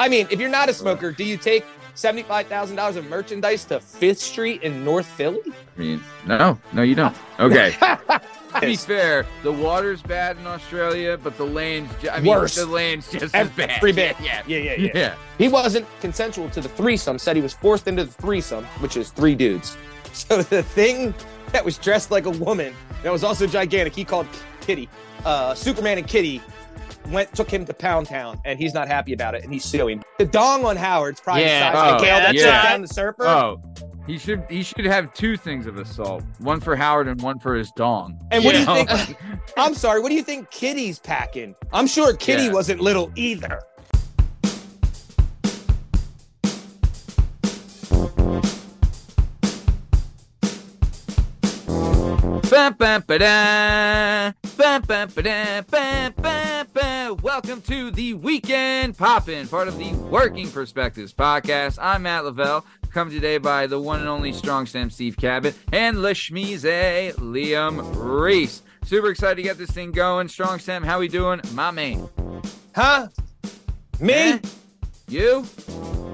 I mean, if you're not a smoker, do you take seventy-five thousand dollars of merchandise to Fifth Street in North Philly? I mean, no, no, you don't. Okay. to be fair, the water's bad in Australia, but the lane's, ju- I mean, Worse. the lane's just as bad. Every bit. Yeah, Yeah, yeah, yeah. yeah. He wasn't consensual to the threesome. Said he was forced into the threesome, which is three dudes. So the thing that was dressed like a woman that was also gigantic, he called Kitty, uh, Superman and Kitty. Went took him to Pound Town, and he's not happy about it, and he's suing. The dong on Howard's probably Yeah, the size oh, the kale that yeah. took down the surfer. Oh, he should he should have two things of assault. One for Howard and one for his dong. And what do you know? think? I'm sorry. What do you think Kitty's packing? I'm sure Kitty Yeah. wasn't little either. Ba, ba, ba, Welcome to the weekend poppin', part of the Working Perspectives podcast. I'm Matt Lavelle, come today by the one and only Strong Sam Steve Cabot and Lashmize Liam Reese. Super excited to get this thing going. Strong Sam, how we doing, my man? Huh? Me? Eh? You?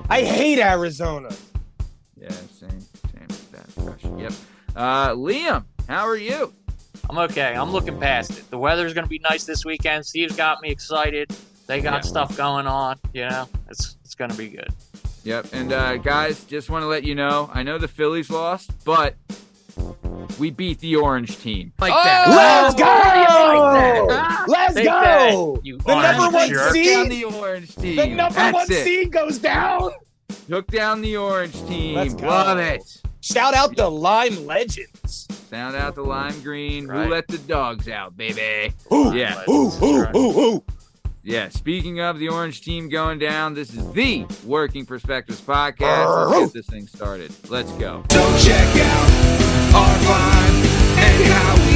I hate Arizona. Yeah, same, same. That fresh. Yep. Uh, Liam, how are you? I'm okay. I'm looking past it. The weather's going to be nice this weekend. Steve's got me excited. They got Yeah. stuff going on. You know, it's it's going to be good. Yep. And uh, guys, just want to let you know, I know the Phillies lost, but we beat the Orange team. Like that. Let's Oh, go! like that. Let's Take go! that, you the number one jerk. Took down seed. the Orange team. The number That's one it. seed goes down. Took down the Orange team. Let's go. Love it. Shout out the Lime Legends. Sound out the lime green. Right. Who let the dogs out, baby? Ooh, Yeah. ooh, ooh, ooh, ooh. Yeah, speaking of the orange team going down, this is the Working Perspectives podcast. Let's get this thing started. Let's go. So check out our vibe and how we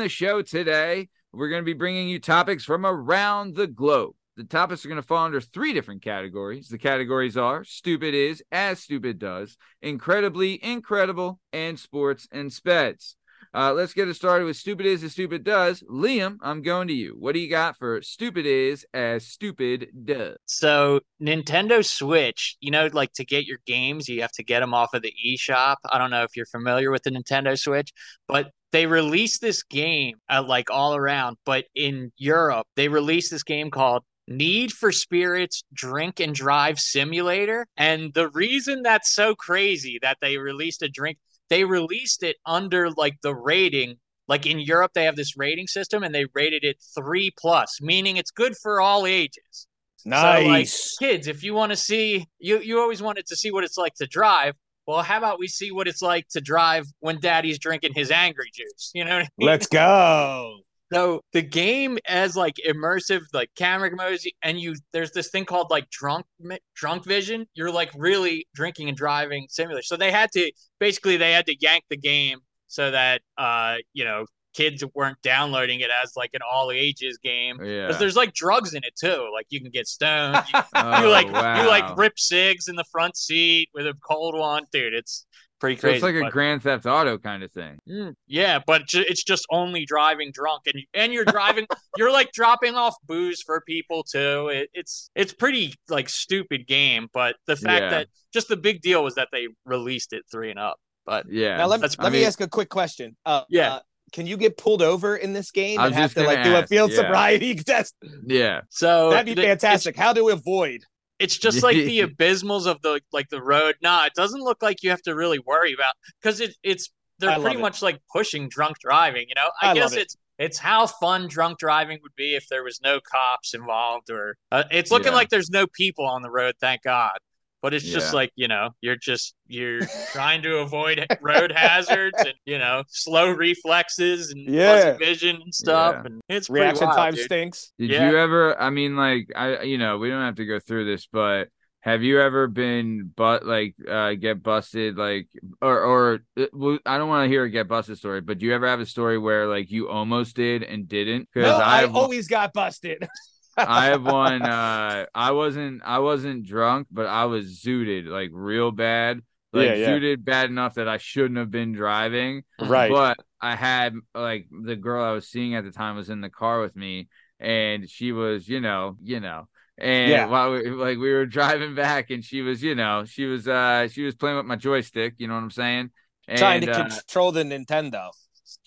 the show today, we're going to be bringing you topics from around the globe. The topics are going to fall under three different categories. The categories are stupid is, as stupid does, incredibly incredible, and sports and speds. Uh, let's get it started with stupid is as stupid does. Liam, I'm going to you. What do you got for stupid is as stupid does? So Nintendo Switch, you know, like to get your games, you have to get them off of the eShop. I don't know if you're familiar with the Nintendo Switch, but they released this game uh, like all around. But in Europe, they released this game called Need for Spirits Drink and Drive Simulator. And the reason that's so crazy that they released a drink, they released it under like the rating like in Europe, they have this rating system and they rated it three plus, meaning it's good for all ages. So, like, Nice. kids, if you want to see, you you always wanted to see what it's like to drive. Well, how about we see what it's like to drive when Daddy's drinking his angry juice? You know what I mean? Let's go. So the game as like immersive like camera modes, and you there's this thing called like drunk drunk vision. You're like really drinking and driving simulator. So they had to basically they had to yank the game so that uh you know kids weren't downloading it as like an all ages game Yeah. because there's like drugs in it too. Like you can get stoned. You, Oh, you like wow. you like rip cigs in the front seat with a cold one, dude. It's pretty So it's like a Grand Theft Auto kind of thing. Mm, yeah, but it's just only driving drunk, and and you're driving. you're like dropping off booze for people too. It, it's it's pretty like stupid game, but the fact Yeah. that just the big deal was that they released it three and up. But Yeah. Now let, That's- let I me ask a quick question. Uh, Yeah. uh, can you get pulled over in this game and have to like gonna do a field yeah. sobriety test? yeah. so That'd be the- fantastic. How to avoid? It's just like the abysmals of the like the road. Nah, it doesn't look like you have to really worry about because it it's they're love pretty it. much like pushing drunk driving. You know, I, I guess love it. it's it's how fun drunk driving would be if there was no cops involved or uh, it's looking Yeah. like there's no people on the road. Thank God. But it's just like you know, you're just you're trying to avoid road hazards and you know slow reflexes and Yeah. fuzzy vision and stuff. Yeah. And it's Reaction wild, time dude. stinks. Did Yeah. you ever? I mean, like, I, you know, we don't have to go through this, but Have you ever been but like uh get busted like or or uh, I don't want to hear a get busted story, but do you ever have a story where like you almost did and didn't? Because No, I, always got busted. I have one. Uh, I wasn't. I wasn't drunk, but I was zooted like real bad. Like Yeah, yeah. zooted bad enough that I shouldn't have been driving. Right. But I had like the girl I was seeing at the time was in the car with me, and she was, you know, you know. And Yeah. while we like we were driving back, and she was, you know, she was uh she was playing with my joystick. You know what I'm saying? And, Trying to uh, control the Nintendo.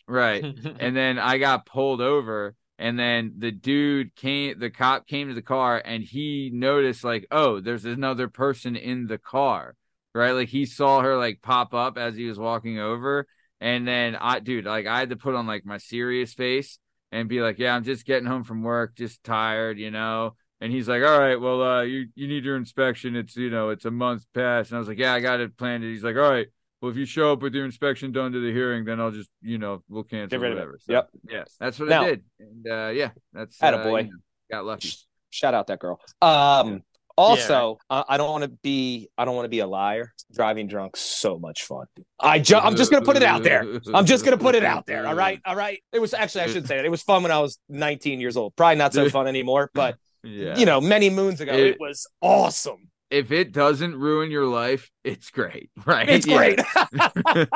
right and then I got pulled over and then the dude came the cop came to the car and he noticed like oh there's another person in the car right? Like he saw her like pop up as he was walking over. And then I dude like I had to put on like my serious face and be like yeah I'm just getting home from work just tired you know? And he's like all right well uh you you need your inspection. It's you know it's a month past. And I was like yeah I got it planned. He's like all right well, if you show up with your inspection done to the hearing, then I'll just, you know, we'll cancel Get rid of it. whatever. So, Yep. Yeah, that's what Now- I did. And uh, yeah, that's uh, Attaboy. you know, got lucky. Shout out that girl. Um. Also, I, I don't want to be. I don't want to be a liar. Driving drunk, so much fun. I ju- I'm just gonna put it out there. I'm just gonna put it out there. All right. All right. It was actually I should say that it was fun when I was 19 years old. Probably not so fun anymore, but Yeah. you know, many moons ago, It- it was awesome. If it doesn't ruin your life, it's great, right? It's Yeah. great.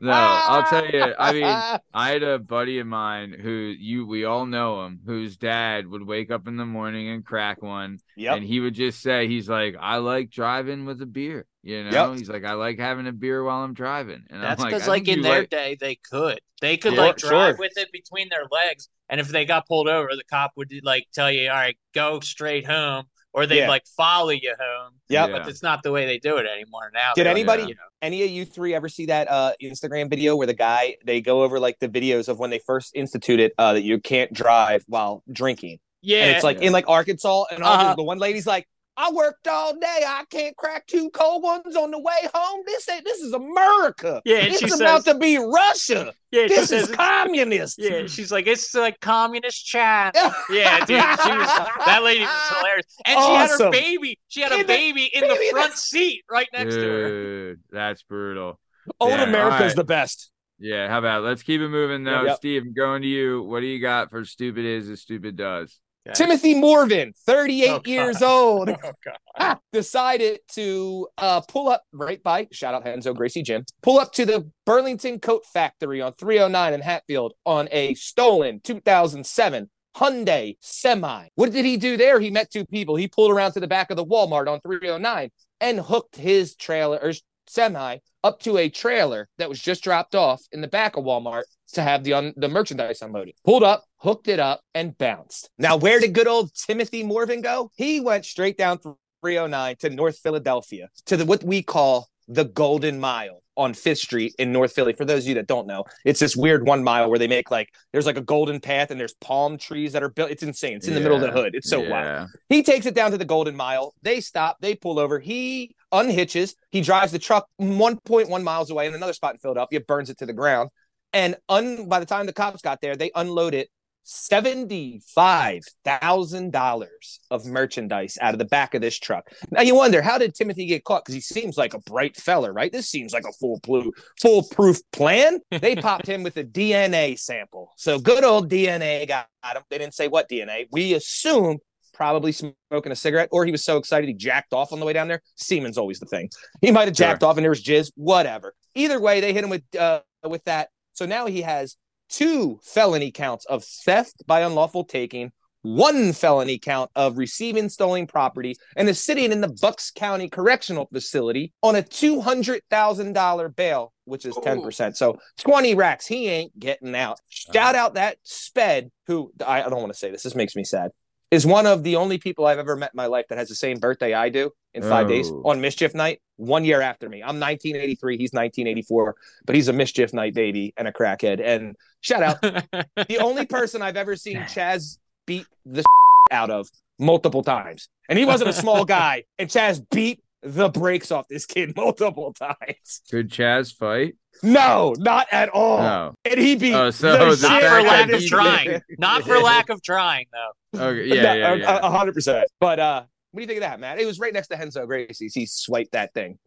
No, I'll tell you, I mean, I had a buddy of mine who you we all know him, whose dad would wake up in the morning and crack one, yep. and he would just say he's like, I like driving with a beer. You know, Yep. he's like, I like having a beer while I'm driving. And That's I'm like, like, in their like- day, they could. They could Sure, like drive sure. with it between their legs, and if they got pulled over, the cop would like tell you, "All right, go straight home," or they'd Yeah. like follow you home. Yep. Yeah. But it's not the way they do it anymore now. Did anybody- you know, Any of you three ever see that uh, Instagram video where the guy they go over like the videos of when they first instituted uh, that you can't drive while drinking, yeah, and it's like Yeah. in like Arkansas, and all Uh-huh. the one lady's like, "I worked all day, I can't crack two cold ones on the way home. This ain't this is America. Yeah, and it's about says- to be Russia. yeah. This is communist." yeah, she's like, it's like communist China. Yeah, dude, she was that lady was hilarious, and she had her baby. She had a In the- baby in baby the in front seat right next to her. Dude, that's brutal. Old Yeah, America's alright. the best. Yeah, how about let's keep it moving though. Yep, yep. Steve, I'm going to you. What do you got for stupid is as stupid does? Timothy Morvin, 38 Oh, years old, Oh, decided to uh, pull up right by, shout out Renzo Gracie Gym, pull up to the Burlington Coat Factory on 309 in Hatfield on a stolen 2007 Hyundai Semi. What did he do there? He met two people. He pulled around to the back of the Walmart on 309 and hooked his trailer or semi up to a trailer that was just dropped off in the back of Walmart to have the un- the merchandise unloaded. Pulled up, hooked it up, and bounced. Now, where did good old Timothy Morvin go? He went straight down 309 to North Philadelphia to the what we call the Golden Mile on Fifth Street in North Philly. For those of you that don't know, it's this weird one mile where they make like there's like a golden path and there's palm trees that are built. It's insane. It's in the middle of the hood. It's so wild. He takes it down to the Golden Mile. They stop. They pull over. He unhitches. He drives the truck 1.1 miles away in another spot in Philadelphia, burns it to the ground. And un, by the time the cops got there, they unloaded $75,000 of merchandise out of the back of this truck. Now you wonder, how did Timothy get caught? Because he seems like a bright feller, right? This seems like a foolproof, foolproof plan. They popped him with a DNA sample. So good old DNA got him. They didn't say what DNA. We assume probably smoking a cigarette, or he was so excited he jacked off on the way down there. Semen's always the thing. He might have jacked off and there was jizz, whatever. Either way, they hit him with uh, with that. So now he has two felony counts of theft by unlawful taking, one felony count of receiving stolen property, and is sitting in the Bucks County Correctional Facility on a two hundred thousand dollar bail, which is ten percent. Oh. So twenty racks. He ain't getting out. Shout out that sped who I, I don't want to say this. This makes me sad. Is one of the only people I've ever met in my life that has the same birthday I do in five days Oh. on mischief night. One year after me. I'm 1983. He's 1984 but he's a mischief night baby and a crackhead. And shout out, the only person I've ever seen Chaz beat the out of multiple times. And he wasn't a small guy. And Chaz beat the brakes off this kid multiple times. Could Chaz fight? No, not at all. No. And he beat Oh, so the the Not for lack of trying. kid. Not for lack of trying, though. Okay. Yeah. Yeah. No, yeah. a- a hundred percent. But uh What do you think of that, Matt? It was right next to Renzo Gracie's. He swiped that thing.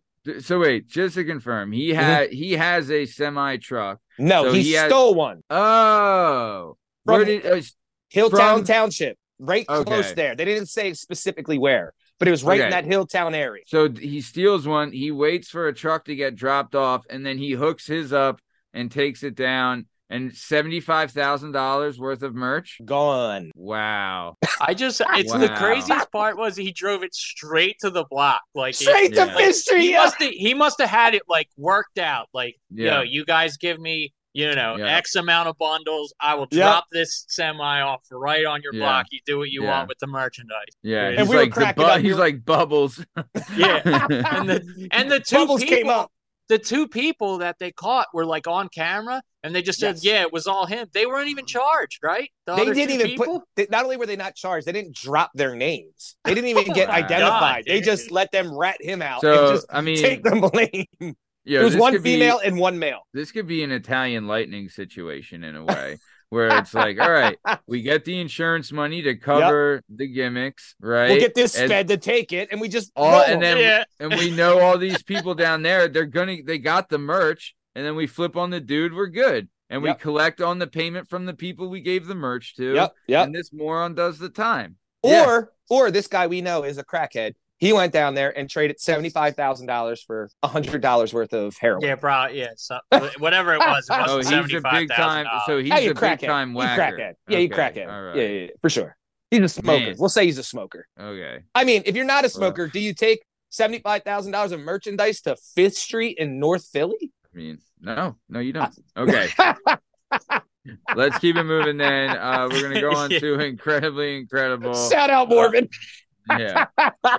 So wait, just to confirm, he Mm-hmm. had he has a semi truck. No, So he, he had- stole one. Oh, From- where did uh, Hilltown From- Township, right close there. They didn't say specifically where, but it was right in that Hilltown area. so he steals one. He waits for a truck to get dropped off, and then he hooks his up and takes it down. And seventy five thousand dollars worth of merch. Gone. Wow. I just it's the craziest part was he drove it straight to the block. Like it- Straight yeah. to Fifth Street. he must uh, have he must have had it like worked out. Like, Yeah. yo, you guys give me, you know, Yeah. X amount of bundles. I will Yep. drop this semi off right on your Yeah. block. You do what you Yeah. want with the merchandise. Yeah, And he's we were like the cracking bu- up. He's like bubbles. Yeah. And the and the two Bubbles people, came up. the two people that they caught were like on camera and they just said, Yes. Yeah, it was all him. They weren't even charged, right? The They didn't even people? put. They, not only were they not charged, they didn't drop their names. They didn't even get oh identified. God, they dude. just let them rat him out so and just I mean, take the blame. Yeah, it was one could be- female and one male. this could be an Italian lightning situation in a way where it's like, all right, we get the insurance money to cover the gimmicks, right? We'll get this And- sped to take it, and we just all, roll and 'em. then Yeah. and we know all these people down there, they're gonna they got the merch, and then we flip on the dude, we're good. And we Yep. collect on the payment from the people we gave the merch to. Yep, yep. And this moron does the time. Or Yeah. or this guy we know is a crackhead. He went down there and traded seventy five thousand dollars for hundred dollars worth of heroin. Yeah, bro. Yeah, so, whatever it was, it Oh, wasn't he's a $75,000. big time. So he's yeah, you a big crackhead. time You whacker. crackhead. Yeah, you Okay, crackhead. all right. Yeah, yeah, yeah, for sure. He's a smoker. Man. We'll say he's a smoker. Okay. I mean, if you're not a smoker, do you take seventy five thousand dollars of merchandise to Fifth Street in North Philly? I mean, no, no, you don't. Okay. Let's keep it moving then. Uh, we're gonna go on Yeah. to incredibly incredible. Shout out Morgan. Yeah.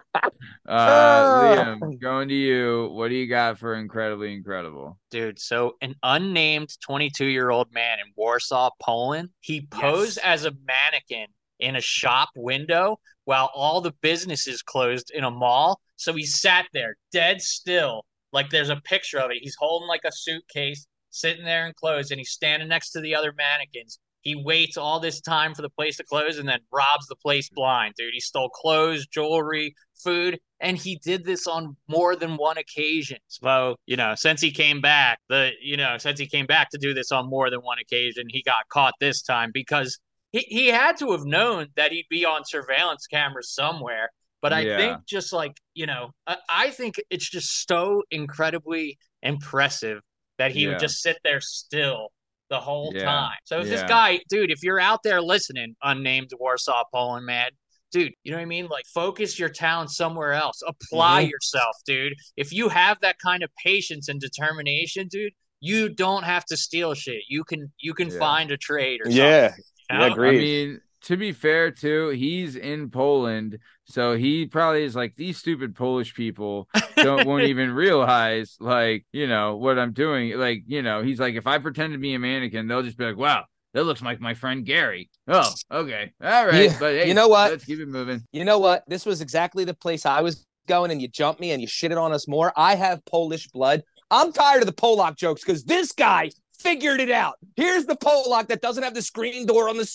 Uh, Liam, going to you. What do you got for incredibly incredible? Dude, so an unnamed 22 year old man in Warsaw, Poland, he posed Yes. as a mannequin in a shop window while all the businesses closed in a mall. So he sat there dead still. Like there's a picture of it. He's holding like a suitcase, sitting there and closed, and he's standing next to the other mannequins. He waits all this time for the place to close and then robs the place blind, dude. He stole clothes, jewelry, food, and he did this on more than one occasion. So, you know, since he came back, the you know, since he came back to do this on more than one occasion, he got caught this time because he, he had to have known that he'd be on surveillance cameras somewhere. But I Yeah. think just like, you know, I, I think it's just so incredibly impressive that he Yeah. would just sit there still the whole Yeah. time. So if this guy, dude, if you're out there listening, unnamed Warsaw Poland man, dude, you know what I mean? Like focus your talent somewhere else. Apply Mhm. yourself, dude. If you have that kind of patience and determination, dude, you don't have to steal shit. You can you can Yeah. find a trade or something. Yeah, you yeah, know? I agreed. mean, to be fair, too, he's in Poland, so he probably is like these stupid Polish people don't won't even realize, like, you know, what I'm doing. Like, you know, he's like, if I pretend to be a mannequin, they'll just be like, wow, that looks like my friend Gary. Oh, okay, all right, but hey, you know what? Let's keep it moving. You know what? This was exactly the place I was going, and you jumped me and you shitted on us more. I have Polish blood. I'm tired of the Polak jokes because this guy figured it out. Here's the Polak that doesn't have the screen door on the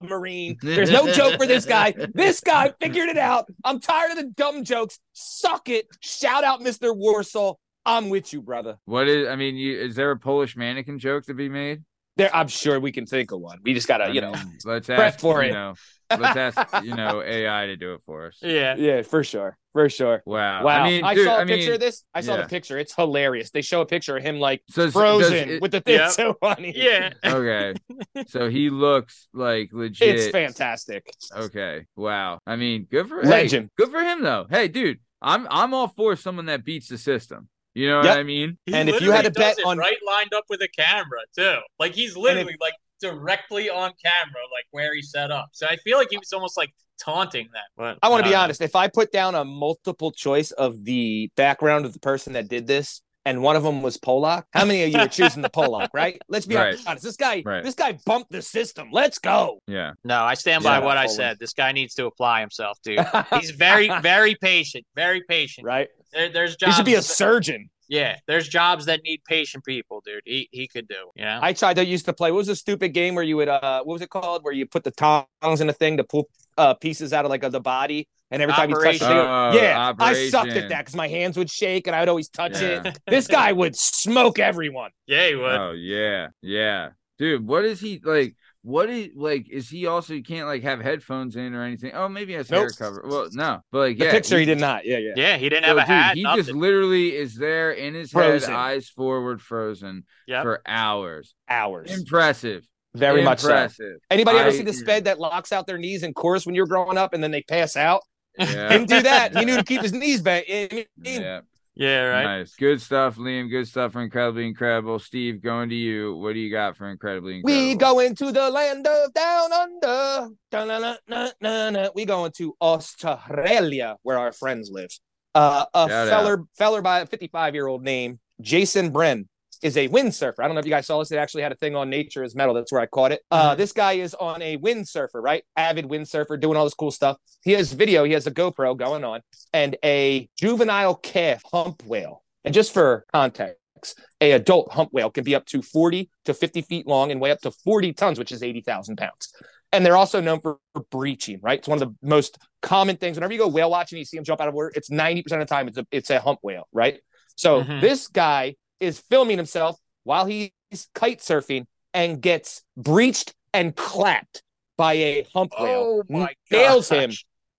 submarine. There's no joke for this guy. This guy figured it out. I'm tired of the dumb jokes. Suck it. Shout out Mr. Warsaw. I'm with you, brother. What is? I mean, you, is there a Polish mannequin joke to be made? There, I'm sure we can think of one. We just gotta, I you know. let's prep ask for you it. know, let's ask you know AI to do it for us. Yeah. Yeah, for sure, for sure. Wow. Wow, I mean, I dude, saw a I mean, picture of this. I saw yeah. the picture. It's hilarious. They show a picture of him like so frozen it- with the thing. Yep. So funny. Yeah. okay. So he looks like legit. It's fantastic. Okay. Wow. I mean, good for him. Legend. Hey, good for him though. Hey, dude, I'm I'm all for someone that beats the system. You know what I mean? He And if you had a bet on- right lined up with a camera too, like he's literally like directly on camera, like where he set up. So I feel like he was almost like taunting them. But I want to be uh, honest. If I put down a multiple choice of the background of the person that did this, and one of them was Polak, how many of you are choosing the Polak? Right? Let's be Right. honest. This guy, Right. this guy bumped the system. Let's go. Yeah. No, I stand Yeah, by what I said. This guy needs to apply himself, dude. He's very, very patient. Very patient. right. There, there's He should be a surgeon. Yeah, there's jobs that need patient people, dude. He he could do. You know. I tried to used to play. What was a stupid game where you would uh what was it called? Where you put the tongs in a thing to pull uh pieces out of like of the body And every time he touched the thing, Operation. yeah, Oh, I sucked at that because my hands would shake and I would always touch Yeah. it. This guy would smoke everyone. Yeah, he would. Oh yeah, yeah, dude. What is he like? What is like? Is he also? You can't like have headphones in or anything. Oh, maybe he has hair cover. Well, no, but like The yeah, picture he he's- did not. Yeah, yeah. yeah, he didn't so, have a dude, hat. he nothing. just literally is there in his Frozen. head, eyes forward, frozen Yep. for hours. Hours. Impressive. Very much so. Impressive. Anybody ever see the sped that locks out their knees in chorus when you're growing up and then they pass out? Yeah. Him do that. He knew to keep his knees bent. I mean, yeah. Yeah, right. Nice. Good stuff, Liam. Good stuff for incredibly incredible. Steve, going to you. What do you got for incredibly incredible? We going to the land of down under. Da-na-na-na-na-na. We going to Australia, where our friends live. Uh, a Shout feller, feller by a 55 year old name, Jason Bren, is a windsurfer. I don't know if you guys saw this. It actually had a thing on Nature is Metal. That's where I caught it. Uh, Mhm. this guy is on a windsurfer, right? Avid windsurfer, doing all this cool stuff. He has video. He has a GoPro going on and a juvenile calf hump whale. And just for context, a adult hump whale can be up to 40 to 50 feet long and weigh up to 40 tons, which is 80,000 pounds. And they're also known for, for breaching, right? It's one of the most common things. Whenever you go whale watching, you see them jump out of water. It's 90% of the time it's a, it's a hump whale, right? So Mhm. this guy is filming himself while he's kite surfing and gets breached and clapped by a hump whale. Oh my Nails him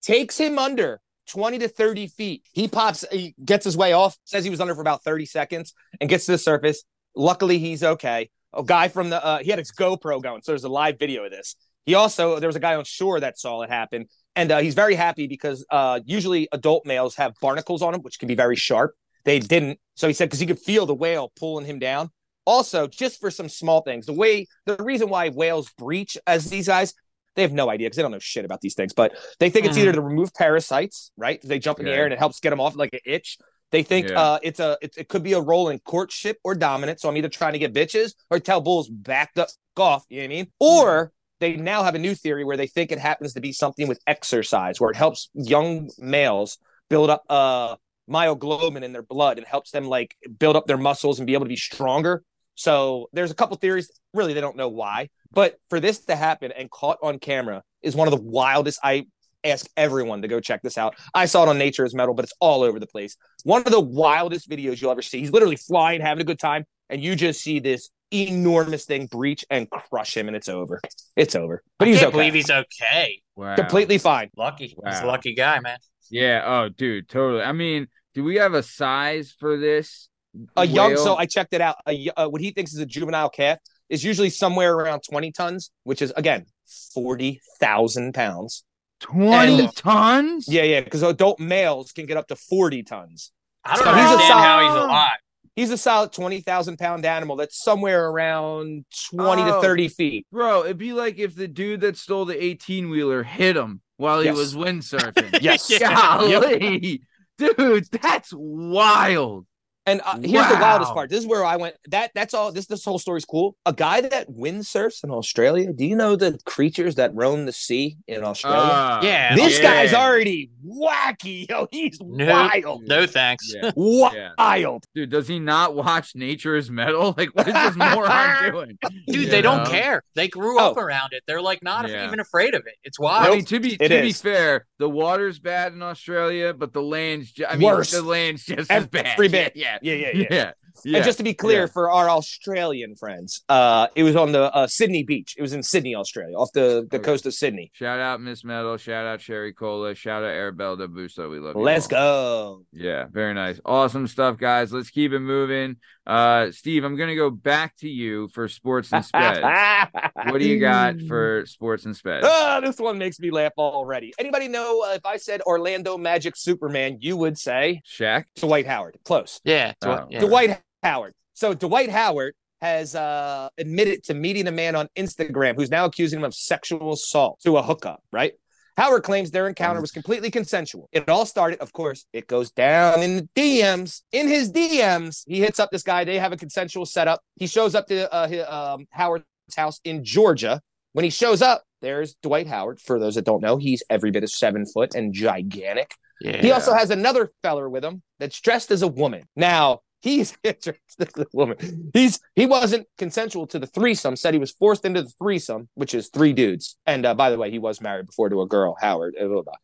takes him under 20 to 30 feet. He pops, he gets his way off, says he was under for about 30 seconds and gets to the surface. Luckily, he's okay. A guy from the, uh, he had his GoPro going. So there's a live video of this. He also, there was a guy on shore that saw it happen. And uh, he's very happy because uh, usually adult males have barnacles on them, which can be very sharp. They didn't. So he said, because he could feel the whale pulling him down. Also, just for some small things, the way, the reason why whales breach as these guys, they have no idea because they don't know shit about these things, but they think it's either to remove parasites, right? They jump in the air and it helps get them off like an itch. They think Yeah. uh, it's a it, it could be a role in courtship or dominance. So I'm either trying to get bitches or tell bulls back the off. You know what I mean? Or they now have a new theory where they think it happens to be something with exercise, where it helps young males build up uh myoglobin in their blood and helps them like build up their muscles and be able to be stronger. So there's a couple theories. Really, they don't know why, but for this to happen and caught on camera is one of the wildest. I ask everyone to go check this out. I saw it on Nature as Metal, but it's all over the place. One of the wildest videos you'll ever see. He's literally flying, having a good time, and you just see this enormous thing breach and crush him, and it's over. It's over. But I he's can't okay. believe he's okay. Wow. completely fine. Lucky. He's a lucky guy, man. Yeah. Oh, dude, totally. I mean, do we have a size for this? A young, so I checked it out. A, y- uh, what he thinks is a juvenile calf is usually somewhere around 20 tons, which is again 40,000 pounds. 20 and- tons? Yeah, yeah, because adult males can get up to 40 tons. I don't So he's a understand how he's alive. He's a solid 20,000 pound animal that's somewhere around 20 Oh. to 30 feet. Bro, it'd be like if the dude that stole the 18 wheeler hit him while he Yes. was windsurfing. Yes. Golly. Dude, that's wild. And uh, here's the wildest part. This is where I went. That that's all. This this whole story's cool. A guy that windsurfs in Australia. Do you know the creatures that roam the sea in Australia? Ah, Yeah. this yeah. guy's already wacky. Yo, he's No. wild. No thanks. Yeah. Wild. Dude, does he not watch Nature is Metal? Like, what is this moron doing? Dude, You they don't care. They grew up Oh. around it. They're like not Yeah. even afraid of it. It's I wild. mean, to be It to be fair, the water's bad in Australia, but the land's ju- I mean, Worse. the land's just as bad. Every bit. Yeah, Yeah, yeah, yeah, yeah. yeah. yeah. And just to be clear yeah. for our Australian friends, uh, it was on the uh, Sydney beach. It was in Sydney, Australia, off the, the Okay. coast of Sydney. Shout out Miss Metal. Shout out Cherry Cola. Shout out Arabella Busto. We love you. Let's all. go. Yeah, very nice. Awesome stuff, guys. Let's keep it moving. Uh, Steve, I'm gonna go back to you for sports and speds. what do you got for sports and speds? Ah, this one makes me laugh already. Anybody know uh, if I said Orlando Magic Superman, you would say Shaq? Dwight Howard. Close. yeah. it's Oh. yeah. Dwight Howard. So Dwight Howard has uh, admitted to meeting a man on Instagram who's now accusing him of sexual assault to a hookup, right? Howard claims their encounter was completely consensual. It all started, of course, it goes down in the DMs. In his DMs, he hits up this guy. They have a consensual setup. He shows up to uh, his, um, Howard's house in Georgia. When he shows up, there's Dwight Howard. For those that don't know, he's every bit of seven foot and gigantic. yeah. He also has another feller with him that's dressed as a woman. Now he's woman. He's he wasn't consensual to the threesome. Said he was forced into the threesome, which is three dudes. And uh, by the way, he was married before to a girl, Howard.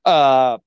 Uh,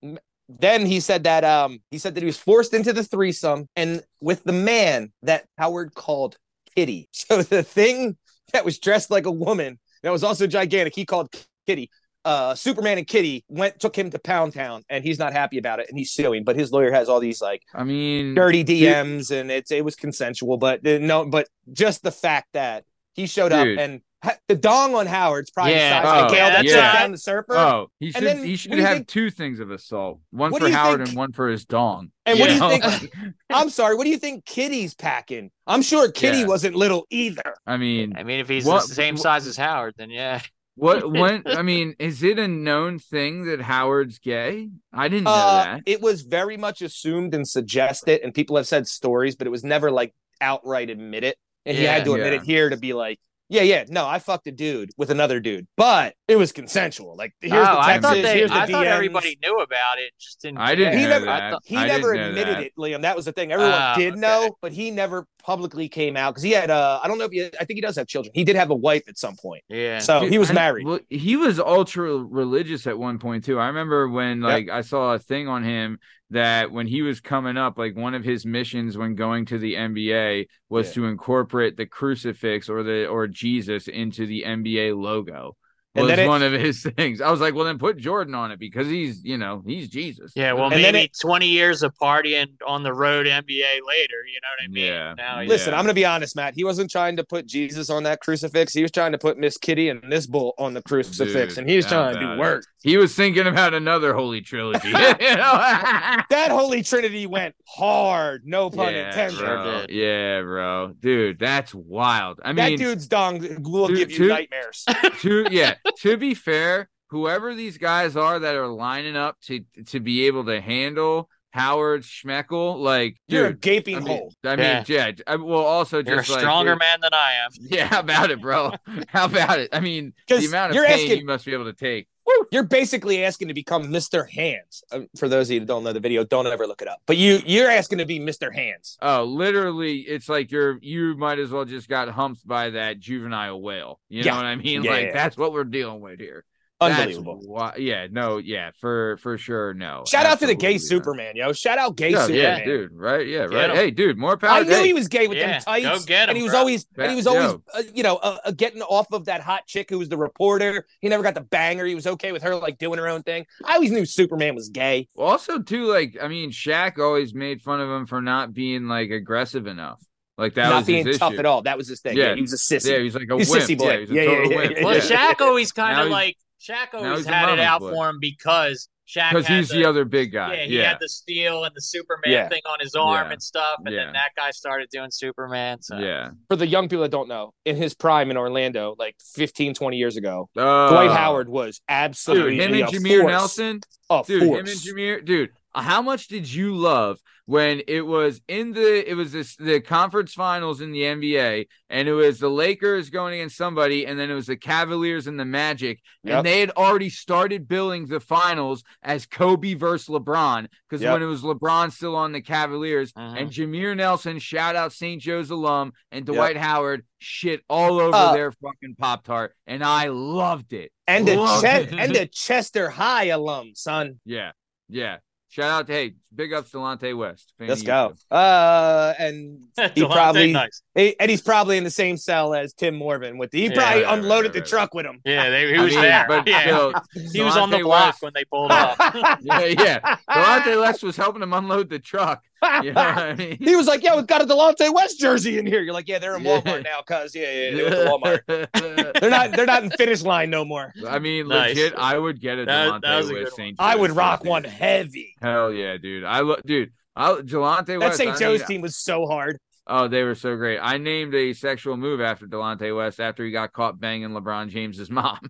then he said that um he said that he was forced into the threesome and with the man that Howard called Kitty. So the thing that was dressed like a woman that was also gigantic, he called Kitty. Uh, Superman and Kitty went took him to Pound Town, and he's not happy about it, and he's suing. But his lawyer has all these like I mean, dirty DMs, and it's it was consensual. But uh, no, but just the fact that he showed up and ha- the dong on Howard's probably Yeah. the size of Oh, the Gale that yeah. down the surfer. Oh, he should then he should what do you have think- two things of assault. One What for Howard think- and one for his dong. And what do you think? I'm sorry. What do you think Kitty's packing? I'm sure Kitty Yeah. wasn't little either. I mean, I mean, if he's What- the same what- size as Howard, then yeah. What when I mean, is it a known thing that Howard's gay? I didn't know Uh, that. it was very much assumed and suggested, and people have said stories, but it was never like outright admit it. And he had to admit Yeah. it here to be like, yeah, yeah, no, I fucked a dude with another dude, but it was consensual. Like, here's oh, the I thought they, here's the I thought everybody knew about it. Just didn't. I didn't He know never- that. Thought- He I never admitted that. it, Liam. That was the thing. Everyone Ah, did okay. know, but he never publicly came out because he had. Uh, I don't know if he. I think he does have children. He did have a wife at some point, yeah. so Dude, he was I- married. Well, he was ultra religious at one point too. I remember when like I saw a thing on him that when he was coming up, like one of his missions when going to the NBA was Yeah. to incorporate the crucifix or the or Jesus into the NBA logo. And Was then it- one of his things. I was like, well, then put Jordan on it because he's, you know, he's Jesus. Yeah, well, And then maybe it- 20 years of partying on the road NBA later. You know what I mean? Yeah. Now Listen, Yeah. I'm gonna be honest, Matt. He wasn't trying to put Jesus on that crucifix. He was trying to put Miss Kitty and this bull on the crucifix, Dude, and he was trying to about do it? work. he was thinking about another holy trilogy. you know? That Holy Trinity went hard. No pun yeah, intended. bro. Yeah, bro. Dude, that's wild. I mean, that dude's dong will Dude, give you dude. nightmares. to yeah, to be fair, whoever these guys are that are lining up to to be able to handle Howard Schmeckel, like You're a gaping I mean, hole. I mean, yeah. I, well, also You're a just like, stronger dude, man than I am. Yeah, how about it, bro? How about it? I mean, the amount of pain asking- you must be able to take. You're basically asking to become Mr. Hands. Uh, for those of you that don't know the video, don't ever look it up. But you you're asking to be Mr. Hands. Oh, literally, it's like you're you might as well just got humped by that juvenile whale. You Yeah. know what I mean? Yeah, like yeah. that's what we're dealing with here. That's Unbelievable. why- yeah, no, yeah, for for sure, no. Shout out to the gay not. Superman, yo. Shout out gay Yeah, Superman. yeah, dude. Right? Yeah, Get right. him. Hey, dude, more power. I knew hey, he was gay with Yeah, them tights, go get him, and he was bro. always, and he was Yo. always, uh, you know, uh, uh, getting off of that hot chick who was the reporter. He never got the banger. He was okay with her like doing her own thing. I always knew Superman was gay. Also, too, like I mean, Shaq always made fun of him for not being like aggressive enough. Like that not was being his tough issue. at all. That was his thing. Yeah, Yeah. he was a sissy. Yeah, he's like a He's wimp. sissy boy. Yeah, he's a Yeah, total yeah, yeah, wimp. yeah, Well, yeah. Shaq always kind of like Shaq now always had it out boy. for him because Shaq because he's the, other big guy. Yeah, he yeah. had the steel and the Superman Yeah. thing on his arm Yeah. and stuff, and Yeah. then that guy started doing Superman. So yeah. For the young people that don't know, in his prime in Orlando, like 15, 20 years ago, Uh, Dwight Howard was Dude, absolutely him and a Jameer force. Nelson. A Dude, him and. Jameer, dude. How much did you love when it was in the it was this the conference finals in the NBA and it was the Lakers going against somebody and then it was the Cavaliers and the Magic Yep. and they had already started billing the finals as Kobe versus LeBron because Yep. when it was LeBron still on the Cavaliers Mhm. and Jameer Nelson shout out St. Joe's alum and Yep. Dwight Howard shit all over Uh, their fucking Pop Tart and I loved it. and Loved Ches- it. and a Chester High alum, son. Yeah, yeah. Shout out to hey, big ups to Delonte West. Let's go. Uh, and he probably nice. he, and he's probably in the same cell as Tim Morvan. With the, he Yeah, probably right, right, unloaded right, the right. truck with him. Yeah, they, he I was mean, there. but yeah. still, he was on the Delonte block West- when they pulled up. yeah, yeah. Delonte West was helping him unload the truck. You know I mean? he was like, "Yeah, we've got a Delonte West jersey in here." You're like, "Yeah, they're in Yeah. Walmart now, cuz yeah, yeah, they went to Walmart. They're not they're not in finish line no more." I mean, Nice. legit, I would get a Delonte that was a West St. I would rock jersey. one heavy. Hell yeah, dude. I look, dude. I Delonte That West. St. I Joe's mean, team was so hard. Oh, they were so great. I named a sexual move after Delonte West after he got caught banging LeBron James's mom.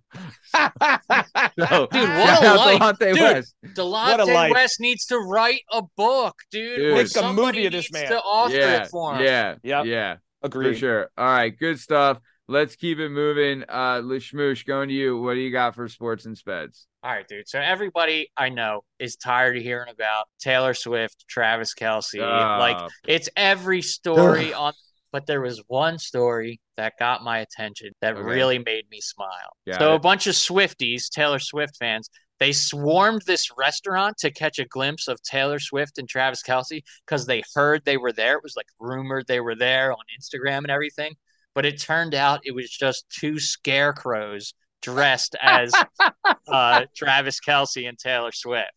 So, Dude, what shout a life. Delonte Dude. West. Delonte life. West needs to write a book, dude. Dude. Make a somebody movie of this needs man. To author Yeah, it for him. yeah, Yep. yeah. For sure. All right, good stuff. Let's keep it moving. Uh Lishmoosh, going to you. What do you got for sports and speds? All right, dude. So everybody I know is tired of hearing about Taylor Swift, Travis Kelce. like Uh, it's every story on but there was one story that got my attention that Okay. really made me smile. Got so it. a bunch of Swifties, Taylor Swift fans, They swarmed this restaurant to catch a glimpse of Taylor Swift and Travis Kelce because they heard they were there. It was like rumored they were there on Instagram and everything. But it turned out it was just two scarecrows dressed as uh, Travis Kelce and Taylor Swift.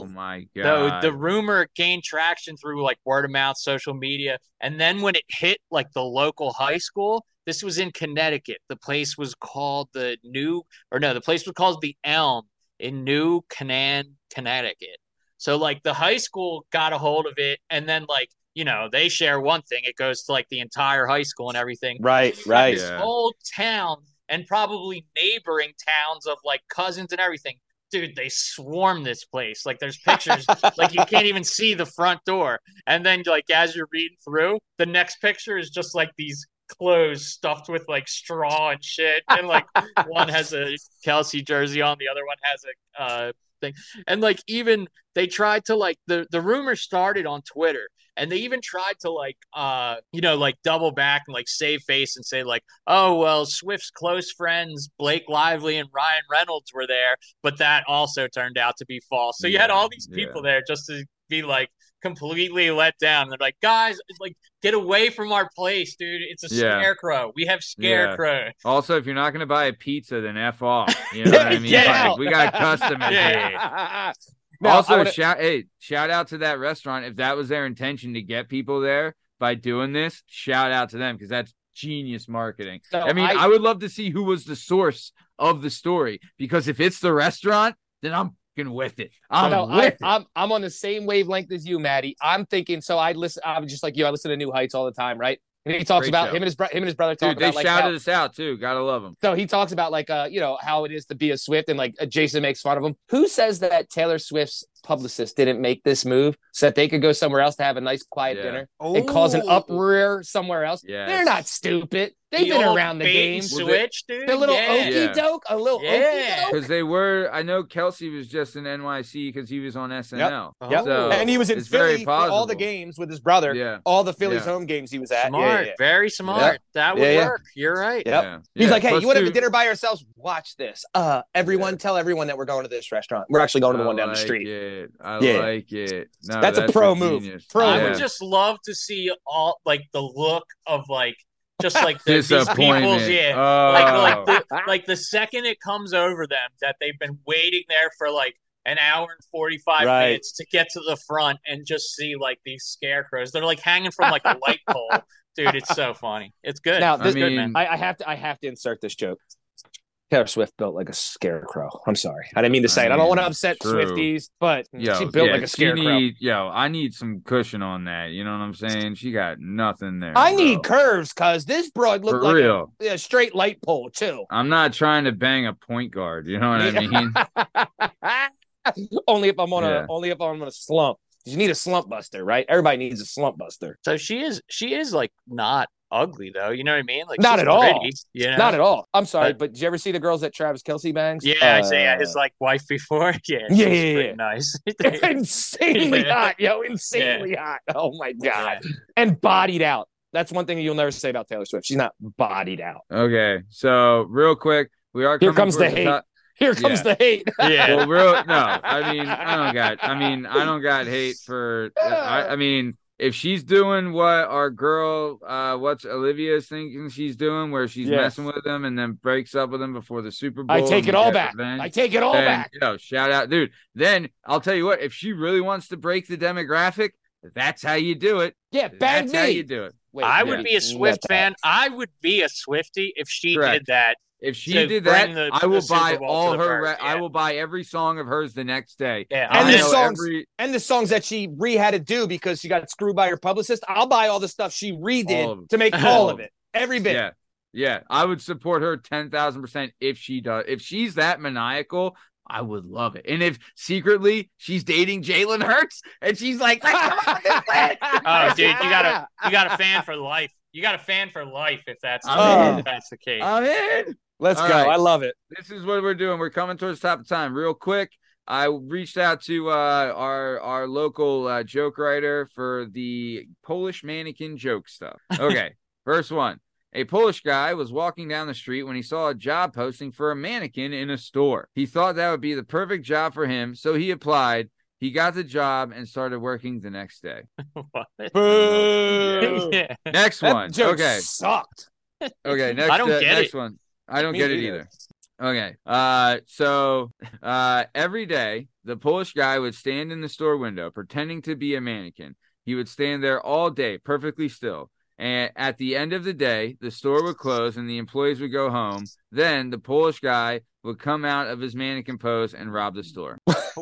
Oh my god! So god. the rumor gained traction through like word of mouth, social media, and then when it hit like the local high school, this was in Connecticut. The place was called the New, or no, the place was called the Elm in New Canaan, Connecticut. So like the high school got a hold of it, and then like you know they share one thing, it goes to like the entire high school and everything. Right, This right. Yeah. whole town and probably neighboring towns of like cousins and everything. Dude, they swarm this place. Like there's pictures, like you can't even see the front door. And then like as you're reading through, the next picture is just like these clothes stuffed with like straw and shit. And like one has a Kelce jersey on, the other one has a uh thing. And like even they tried to like the the rumor started on Twitter and they even tried to like uh you know like double back and like save face and say like oh well Swift's close friends Blake Lively and Ryan Reynolds were there but that also turned out to be false so you had all these people there just to be like completely let down they're like guys like get away from our place dude it's a Yeah. scarecrow we have Yeah. scarecrow Also, if you're not gonna buy a pizza, then f off. You know what I mean? Like, we got customers Yeah. here. Now, also, wanna- shout hey, shout out to that restaurant. If that was their intention to get people there by doing this, shout out to them because that's genius marketing. No, I mean, I- I, would love to see who was the source of the story because if it's the restaurant, then I'm fucking with it. I'm no, I, with it. I'm I'm on the same wavelength as you, Maddie. I'm thinking. So I listen. I'm just like you. I listen to New Heights all the time, right? And he talks Great about show. him and his bro- him and his brother talk Dude, they like shouted how, us out too. Gotta love them. so he talks about like uh you know how it is to be a Swift and like uh, Jason makes fun of him. Who says that Taylor Swift's publicist didn't make this move so that they could go somewhere else to have a nice quiet Yeah. dinner and cause an uproar somewhere else? Yes. They're not stupid. They've The been around the game. and Well, they- switch dude The little yeah. okey doke, a little Yeah. okey doke. Because they were, I know Kelce was just in NYC because he was on SNL. Yep. So, and he was in it's very Philly for all the games with his brother. Yeah. All the Phillies Yeah. home games he was at. Smart yeah, yeah. very smart that would Yeah, yeah. work you're right Yep. Yeah. He's Yeah. like, hey, Plus you want to have a dinner by ourselves? Watch this. Uh, everyone, tell everyone that we're going to this restaurant. We're actually going to the one down the like street. It. I Yeah. like it. No, That's a pro move. Pro I Yeah. would just love to see all like the look of like just like the, these disappointment. people's yeah. Oh. Like like the, like the second it comes over them that they've been waiting there for like an hour and 45 Right. minutes to get to the front and just see like these scarecrows. They're like hanging from like a light pole. Dude, it's so funny. It's good. Now, It's this- good, I man. mean- I, I have to. I have to insert this joke. Taylor Swift built like a scarecrow. I'm sorry. I didn't mean to say it. I don't want to upset true. Swifties, but Yo, she built yeah, like a scarecrow. Need, yo, I need some cushion on that. You know what I'm saying? She got nothing there. I bro. need curves because this broad looked For like real. a, a straight light pole too. I'm not trying to bang a point guard. You know what I mean? only if I'm on Yeah. a only if I'm on a slump. You need a slump buster, right? Everybody needs a slump buster. So she is she is like not ugly though. You know what I mean? Like Not at all. pretty, you know? Not at all. I'm sorry, But- but did you ever see the girls that Travis Kelce bangs? Yeah, I say yeah, Uh, his like wife before. Yeah, Yeah, yeah, yeah. nice. insanely Yeah. hot, yo, insanely hot. Oh my god, and bodied out. That's one thing you'll never say about Taylor Swift. She's not bodied out. okay. So real quick, we are Here comes the towards hate. top- Here comes Yeah. the hate. yeah. well, real no. I mean, I don't got. I mean, I don't got hate for. I, I mean, if she's doing what our girl, uh, what's Olivia's thinking she's doing, where she's Yes. messing with him and then breaks up with him before the Super Bowl. I take it all back. revenge, I take it all then, back. Yo, shout out, dude. Then I'll tell you what. If she really wants to break the demographic, that's how you do it. Yeah, bang That's me. how you do it. Wait, I wait, would be a Swift fan. I would be a Swifty if she Correct. did that. If she to did that, the- I will buy all her. birds, re- I will buy every song of hers the next day. Yeah, And I the songs- every- And the songs that she re had to do because she got screwed by her publicist, I'll buy all the stuff she All of redid to make All all of of it. Every bit. Yeah. Yeah. I would support her 10,000% if she does. If she's that maniacal, I would love it. And if secretly she's dating Jalen Hurts and she's like, let's come up with this plan. Oh, dude, you got a you got a fan for life. You got a fan for life if that's I'm if that's the case. I'm in. Let's All go. right. I love it. This is what we're doing. We're coming towards the top of time. Real quick. I reached out to uh, our our local uh, joke writer for the Polish mannequin joke stuff. Okay, first one. A Polish guy was walking down the street when he saw a job posting for a mannequin in a store. He thought that would be the perfect job for him, so he applied. He got the job and started working the next day. What? Boo. Yeah. Next That one. joke Okay. sucked. Okay, next I don't uh, get next it. one. I don't Me get it either. either. Okay. Uh so uh every day the Polish guy would stand in the store window pretending to be a mannequin. He would stand there all day perfectly still. And at the end of the day, the store would close and the employees would go home. Then the Polish guy would come out of his mannequin pose and rob the store.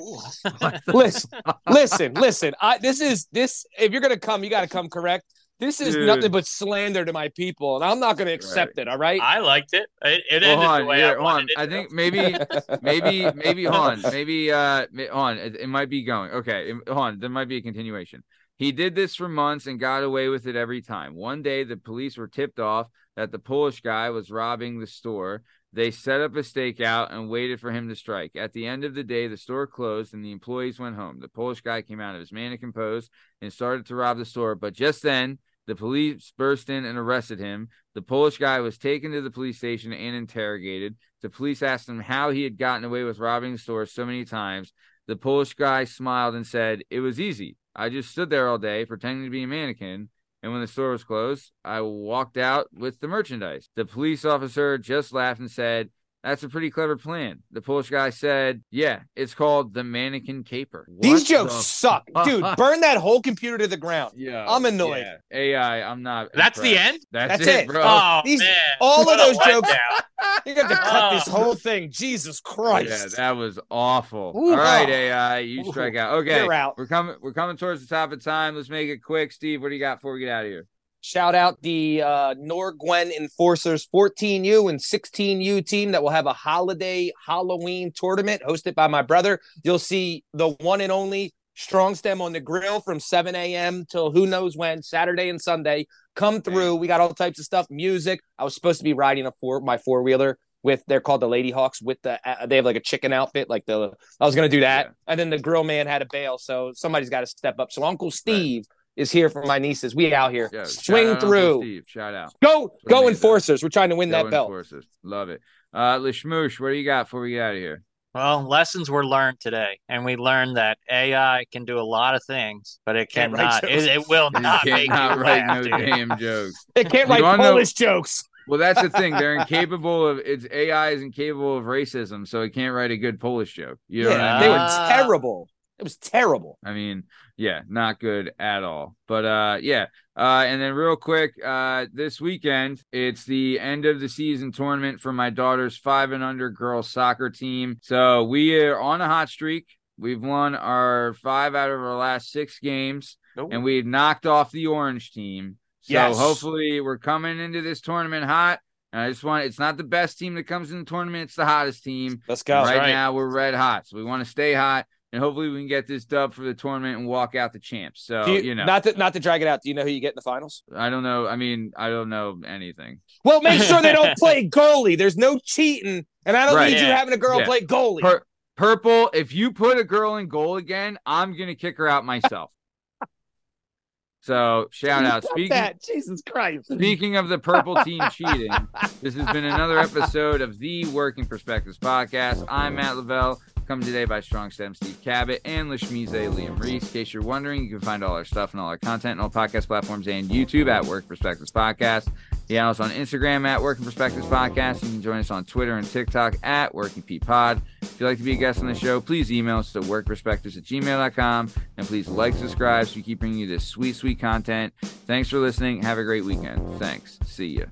listen, listen, listen. I this is this. If you're gonna come, you got to come correct. This is Dude. nothing but slander to my people, and I'm not gonna accept it. All right. I liked it. It, it Well, ended hold on, the way here, I hold on. wanted it I to. think maybe maybe maybe hold on maybe uh hold on it, it might be going okay it- hold on there might be a continuation he did this for months and got away with it every time one day the police were tipped off that the polish guy was robbing the store they set up a stakeout and waited for him to strike at the end of the day the store closed and the employees went home the polish guy came out of his mannequin pose and started to rob the store but just then the police burst in and arrested him the polish guy was taken to the police station and interrogated the police asked him how he had gotten away with robbing the store so many times. The Polish guy smiled and said, It was easy. I just stood there all day pretending to be a mannequin. And when the store was closed, I walked out with the merchandise. The police officer just laughed and said, That's a pretty clever plan. The Polish guy said, Yeah, it's called the mannequin caper. These jokes the suck, dude. Burn that whole computer to the ground. Yeah, I'm annoyed. yeah. AI, I'm not. That's the end? That's, That's it, it. bro. Oh, oh These- man, all of What a those jokes- letdown. You got to cut this Oh. whole thing. Jesus Christ. Yeah, that was awful. Ooh, All right, oh. AI, you Ooh, strike out. Okay, you're out. we're coming. We're coming towards the top of time. Let's make it quick. Steve, what do you got before we get out of here? Shout out the uh, Norgwen Enforcers 14U and 16U team that will have a holiday Halloween tournament hosted by my brother. You'll see the one and only Strong Stem on the grill from 7 a.m. till who knows when, Saturday and Sunday. Come through. We got all types of stuff, music. I was supposed to be riding a four my four wheeler with they're called the Lady Hawks with the uh, they have like a chicken outfit like the I was gonna do that Yeah. and then the grill man had a bail so somebody's got to step up so Uncle Steve is here for my nieces we out here Yeah, shout swing out through Steve, shout out. Go, go Amazing. enforcers. We're trying to win Go that belt. Enforcers. Love it. Uh, Lishmoosh, what do you got before we get out of here? Well, lessons were learned today, and we learned that AI can do a lot of things, but it Can't write cannot. It, jokes. it will You not make you cannot write laugh, no dude. damn jokes. They can't You write wanna know- Polish jokes. Well, that's the thing. They're incapable of it's AI is incapable of racism, so it can't write a good Polish joke. You know what yeah, I they were Ah. terrible. It was terrible. I mean, yeah, not good at all. But uh yeah. Uh and then real quick, uh this weekend it's the end of the season tournament for my daughter's 5 and under girls soccer team. So we are on a hot streak. We've won our 5 out of our last 6 games and we knocked off the orange team. So Yes. hopefully we're coming into this tournament hot. And I just want it's not the best team that comes in the tournament, it's the hottest team. Let's And go. right, right. now we're red hot. So we want to stay hot and hopefully we can get this dub for the tournament and walk out the champs. So, you, you, know, not to not to drag it out. Do you know who you get in the finals? I don't know. I mean, I don't know anything. Well, make sure they don't play goalie. There's no cheating, and I don't Right. need you having a girl Yeah. play goalie. Pur- Purple, if you put a girl in goal again, I'm going to kick her out myself. so, shout out. Speaking that. Jesus Christ. Speaking of the purple team cheating, this has been another episode of the Working Perspectives podcast. I'm Matt Lavelle, coming today by Strong Stem Steve Cabot and Lashmize Liam Reese. In case you're wondering, you can find all our stuff and all our content on all podcast platforms and YouTube at Work Perspectives Podcast. Yeah, us on Instagram at Working Perspectives Podcast. You can join us on Twitter and TikTok at Working P Pod. If you'd like to be a guest on the show, please email us to workperspectives at gmail.com. And please like, subscribe so we keep bringing you this sweet, sweet content. Thanks for listening. Have a great weekend. Thanks. See ya.